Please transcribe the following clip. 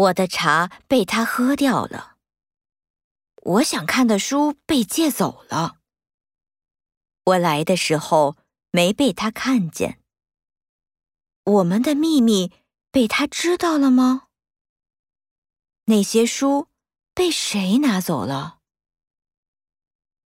我的茶被他喝掉了。我想看的书被借走了。我来的时候没被他看见。我们的秘密被他知道了吗？那些书被谁拿走了？